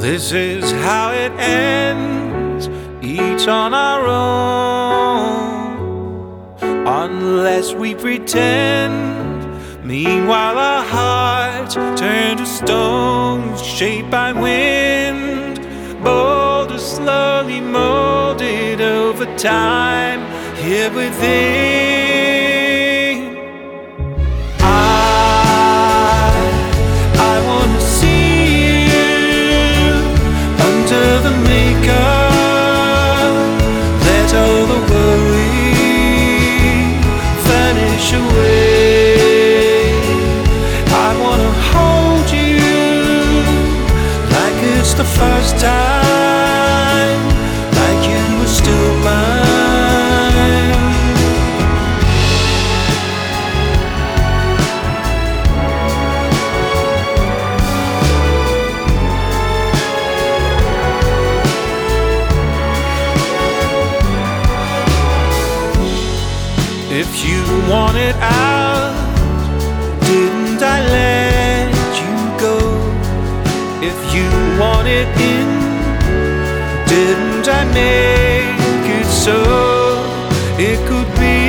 This is how it ends, each on our own. Unless we pretend, meanwhile our hearts turn to stones shaped by wind. Boulders slowly molded over time here within. The first time, like you were still mine. If you want it out, didn't I let you go? If you Want it in. Didn't I make it so it could be?